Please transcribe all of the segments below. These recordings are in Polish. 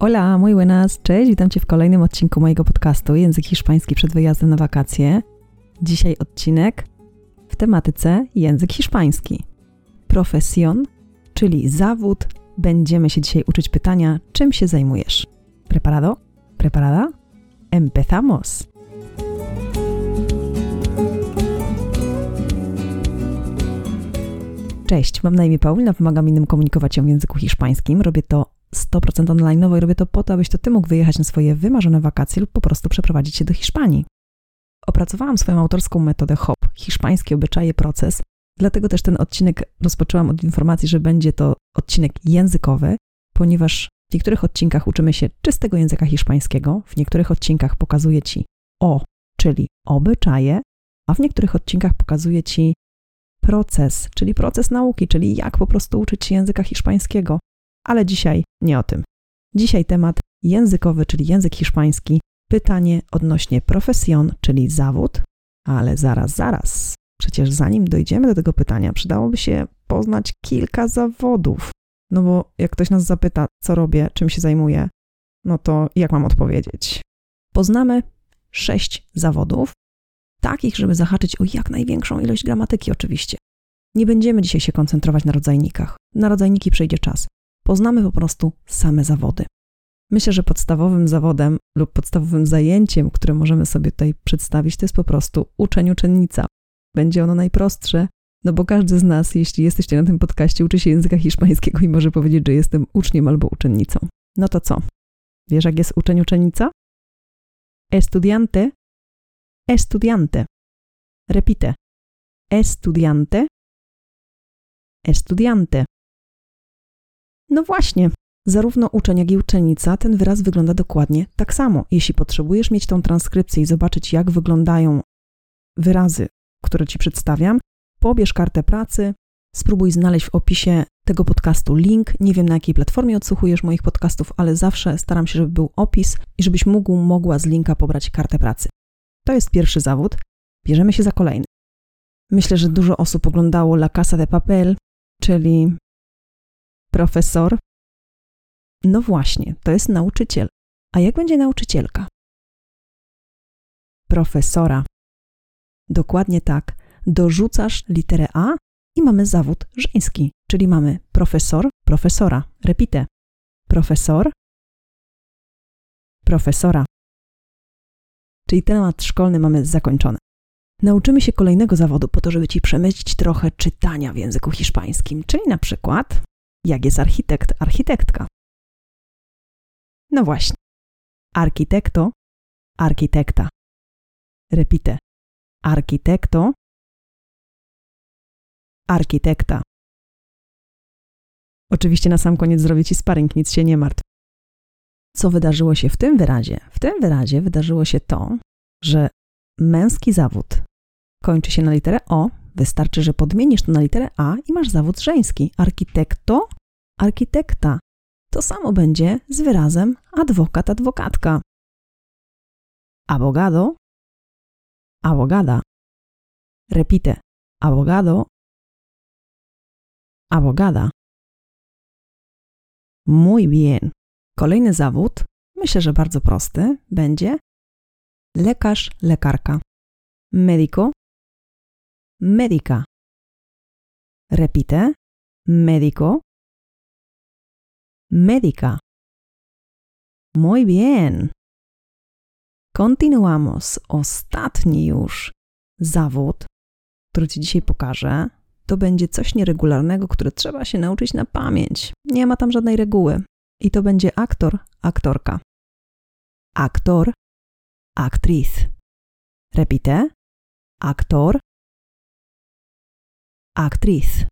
Hola, muy buenas, cześć, witam Cię w kolejnym odcinku mojego podcastu Język Hiszpański przed wyjazdem na wakacje. Dzisiaj odcinek w tematyce język hiszpański. Profesjon, czyli zawód. Będziemy się dzisiaj uczyć pytania, czym się zajmujesz. Preparado? Preparada? Empezamos! Cześć, mam na imię Paulina, pomagam innym komunikować się w języku hiszpańskim. Robię to 100% online i robię to po to, abyś to ty mógł wyjechać na swoje wymarzone wakacje lub po prostu przeprowadzić się do Hiszpanii. Opracowałam swoją autorską metodę HOP, hiszpańskie obyczaje proces, dlatego też ten odcinek rozpoczęłam od informacji, że będzie to odcinek językowy, ponieważ w niektórych odcinkach uczymy się czystego języka hiszpańskiego, w niektórych odcinkach pokazuję ci o, czyli obyczaje, a w niektórych odcinkach pokazuję ci proces, czyli proces nauki, czyli jak po prostu uczyć się języka hiszpańskiego. Ale dzisiaj nie o tym. Dzisiaj temat językowy, czyli język hiszpański. Pytanie odnośnie profesjon, czyli zawód. Ale zaraz, zaraz. Przecież zanim dojdziemy do tego pytania, przydałoby się poznać kilka zawodów. No bo jak ktoś nas zapyta, co robię, czym się zajmuję, no to jak mam odpowiedzieć? Poznamy sześć zawodów, takich, żeby zahaczyć o jak największą ilość gramatyki oczywiście. Nie będziemy dzisiaj się koncentrować na rodzajnikach. Na rodzajniki przejdzie czas. Poznamy po prostu same zawody. Myślę, że podstawowym zawodem lub podstawowym zajęciem, które możemy sobie tutaj przedstawić, to jest po prostu uczeń, uczennica. Będzie ono najprostsze, no bo każdy z nas, jeśli jesteście na tym podcaście, uczy się języka hiszpańskiego i może powiedzieć, że jestem uczniem albo uczennicą. No to co? Wiesz, jak jest uczeń, uczennica? Estudiante, estudiante. Repite. Estudiante, estudiante. No właśnie, zarówno uczeń, jak i uczennica, ten wyraz wygląda dokładnie tak samo. Jeśli potrzebujesz mieć tą transkrypcję i zobaczyć, jak wyglądają wyrazy, które ci przedstawiam, pobierz kartę pracy, spróbuj znaleźć w opisie tego podcastu link. Nie wiem, na jakiej platformie odsłuchujesz moich podcastów, ale zawsze staram się, żeby był opis i żebyś mógł, mogła z linka pobrać kartę pracy. To jest pierwszy zawód. Bierzemy się za kolejny. Myślę, że dużo osób oglądało La Casa de Papel, czyli profesor. No właśnie, to jest nauczyciel. A jak będzie nauczycielka? Profesora. Dokładnie tak. Dorzucasz literę A i mamy zawód żeński, czyli mamy profesor, profesora. Repite. Profesor, profesora. Czyli temat szkolny mamy zakończony. Nauczymy się kolejnego zawodu po to, żeby Ci przemycić trochę czytania w języku hiszpańskim, czyli na przykład jak jest architekt, architektka. No właśnie. Architekto, architekta. Repite. Architekto, architekta. Oczywiście na sam koniec zrobię Ci sparring, nic się nie martw. Co wydarzyło się w tym wyrazie? W tym wyrazie wydarzyło się to, że męski zawód kończy się na literę O, wystarczy, że podmienisz to na literę A i masz zawód żeński. Architekto, architekta. To samo będzie z wyrazem adwokat, adwokatka. Abogado, abogada. Repite. Abogado, abogada. Muy bien. Kolejny zawód, myślę, że bardzo prosty, będzie lekarz, lekarka. Médico, médica. Repite, médico, médica. Muy bien. Continuamos. Ostatni już zawód, który Ci dzisiaj pokażę, to będzie coś nieregularnego, które trzeba się nauczyć na pamięć. Nie ma tam żadnej reguły. I to będzie aktor, aktorka. Aktor, actriz. Repite. Aktor, actriz.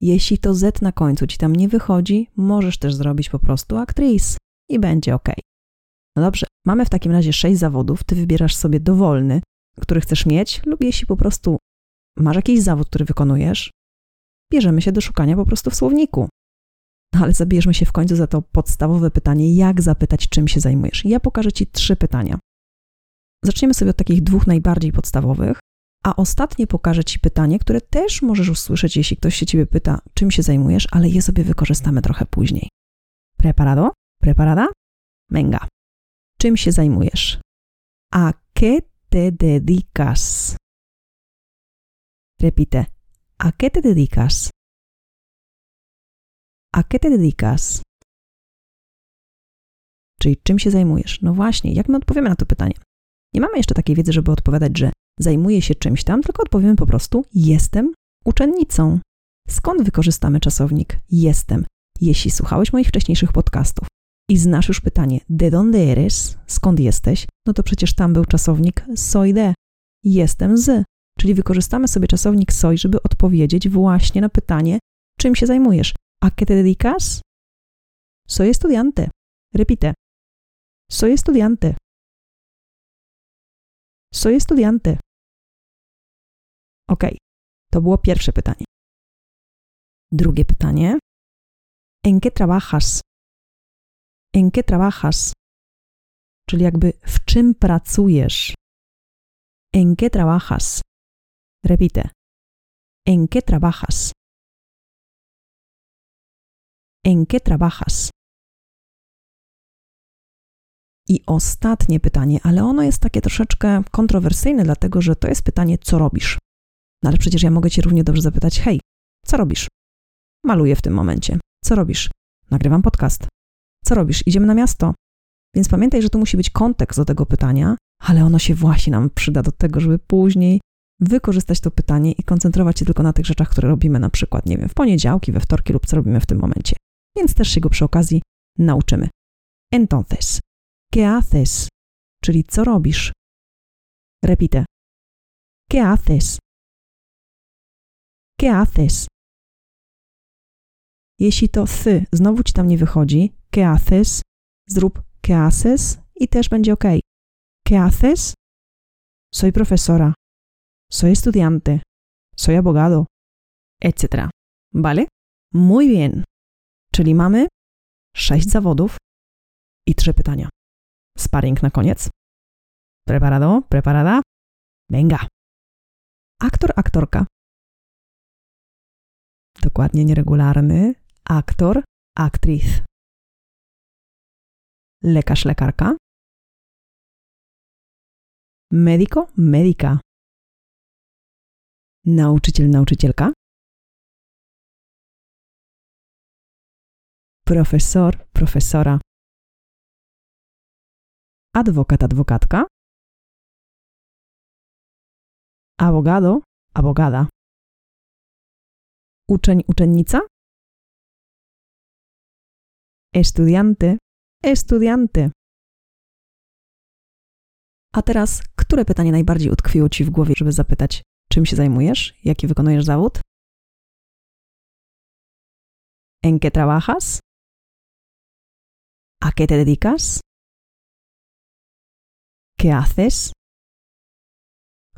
Jeśli to Z na końcu ci tam nie wychodzi, możesz też zrobić po prostu actriz i będzie ok. No dobrze, mamy w takim razie sześć zawodów, ty wybierasz sobie dowolny, który chcesz mieć, lub jeśli po prostu masz jakiś zawód, który wykonujesz, bierzemy się do szukania po prostu w słowniku. No ale zabierzmy się w końcu za to podstawowe pytanie, jak zapytać, czym się zajmujesz. Ja pokażę Ci trzy pytania. Zaczniemy sobie od takich dwóch najbardziej podstawowych. A ostatnie pokażę Ci pytanie, które też możesz usłyszeć, jeśli ktoś się Ciebie pyta, czym się zajmujesz, ale je sobie wykorzystamy trochę później. Preparado? Preparada? Venga. Czym się zajmujesz? A qué te dedicas? Repite. ¿A qué te dedicas? ¿A qué te dedicas? Czyli czym się zajmujesz? No właśnie, jak my odpowiemy na to pytanie? Nie mamy jeszcze takiej wiedzy, żeby odpowiadać, że zajmuję się czymś tam, tylko odpowiemy po prostu jestem uczennicą. Skąd wykorzystamy czasownik jestem? Jeśli słuchałeś moich wcześniejszych podcastów i znasz już pytanie de donde eres, skąd jesteś, no to przecież tam był czasownik soy de, jestem z. Czyli wykorzystamy sobie czasownik soy, żeby odpowiedzieć właśnie na pytanie, czym się zajmujesz. ¿A qué te dedicas? Soy estudiante. Repite. Soy estudiante. Soy estudiante. Ok, to było pierwsze pytanie. Drugie pytanie. ¿En qué trabajas? ¿En qué trabajas? Czyli jakby w czym pracujesz? ¿En qué trabajas? Repite. ¿En qué trabajas? ¿En qué trabajas? I ostatnie pytanie, ale ono jest takie troszeczkę kontrowersyjne, dlatego że to jest pytanie, co robisz? No ale przecież ja mogę Cię równie dobrze zapytać, hej, co robisz? Maluję w tym momencie. Co robisz? Nagrywam podcast. Co robisz? Idziemy na miasto. Więc pamiętaj, że tu musi być kontekst do tego pytania, ale ono się właśnie nam przyda do tego, żeby później wykorzystać to pytanie i koncentrować się tylko na tych rzeczach, które robimy na przykład, nie wiem, w poniedziałki, we wtorki lub co robimy w tym momencie. Więc też się go przy okazji nauczymy. Entonces, ¿qué haces? Czyli co robisz? Repite. ¿Qué haces? ¿Qué haces? Jeśli to ty znowu ci tam nie wychodzi, ¿qué haces? Zrób ¿qué haces? i też będzie ok. ¿Qué haces? Soy profesora. Soy estudiante. Soy abogado. Etc. ¿Vale? Muy bien. Czyli mamy sześć zawodów i trzy pytania. Sparring na koniec. Preparado? Preparada? Venga. Aktor, aktorka. Dokładnie nieregularny. Aktor, aktriz. Lekarz, lekarka. Médico, médica. Nauczyciel, nauczycielka. Profesor, profesora. Adwokat, adwokatka. Abogado, abogada. Uczeń, uczennica. Estudiante, estudiante. A teraz, które pytanie najbardziej utkwiło Ci w głowie, żeby zapytać, czym się zajmujesz, jaki wykonujesz zawód? ¿En qué trabajas? ¿A qué te dedicas? ¿Qué haces?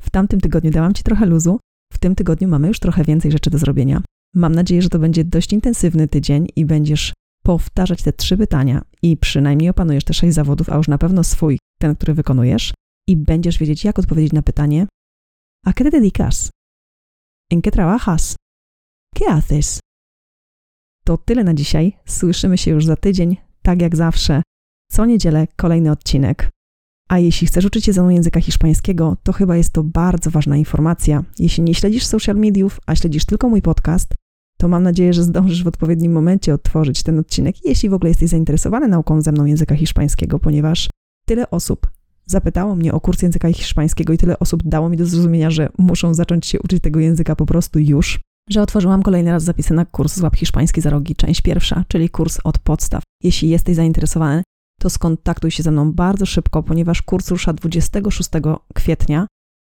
W tamtym tygodniu dałam Ci trochę luzu, w tym tygodniu mamy już trochę więcej rzeczy do zrobienia. Mam nadzieję, że to będzie dość intensywny tydzień i będziesz powtarzać te trzy pytania i przynajmniej opanujesz te sześć zawodów, a już na pewno swój, ten, który wykonujesz, i będziesz wiedzieć, jak odpowiedzieć na pytanie: ¿A qué te dedicas? ¿En qué trabajas? ¿Qué haces? To tyle na dzisiaj. Słyszymy się już za tydzień, tak jak zawsze. Co niedzielę kolejny odcinek. A jeśli chcesz uczyć się ze mną języka hiszpańskiego, to chyba jest to bardzo ważna informacja. Jeśli nie śledzisz social mediów, a śledzisz tylko mój podcast, to mam nadzieję, że zdążysz w odpowiednim momencie odtworzyć ten odcinek, jeśli w ogóle jesteś zainteresowany nauką ze mną języka hiszpańskiego, ponieważ tyle osób zapytało mnie o kurs języka hiszpańskiego i tyle osób dało mi do zrozumienia, że muszą zacząć się uczyć tego języka po prostu już, że otworzyłam kolejny raz zapisy na kurs Złap Hiszpański za rogi, część pierwsza, czyli kurs od podstaw. Jeśli jesteś zainteresowany, to skontaktuj się ze mną bardzo szybko, ponieważ kurs rusza 26 kwietnia.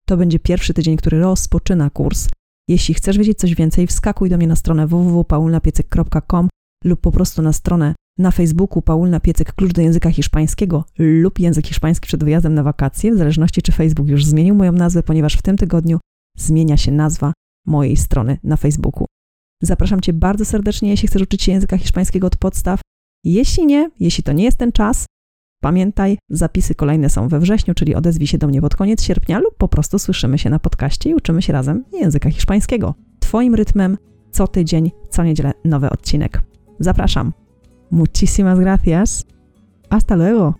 To będzie pierwszy tydzień, który rozpoczyna kurs. Jeśli chcesz wiedzieć coś więcej, wskakuj do mnie na stronę www.paulnapiecyk.com lub po prostu na stronę na Facebooku Paulna Piecyk Klucz do Języka Hiszpańskiego lub Język Hiszpański przed wyjazdem na wakacje, w zależności czy Facebook już zmienił moją nazwę, ponieważ w tym tygodniu zmienia się nazwa mojej strony na Facebooku. Zapraszam Cię bardzo serdecznie, jeśli chcesz uczyć się języka hiszpańskiego od podstaw. Jeśli nie, jeśli to nie jest ten czas, Pamiętaj, zapisy kolejne są we wrześniu, czyli odezwij się do mnie pod koniec sierpnia lub po prostu słyszymy się na podcaście i uczymy się razem języka hiszpańskiego. Twoim rytmem co tydzień, co niedzielę nowy odcinek. Zapraszam. Muchísimas gracias. Hasta luego.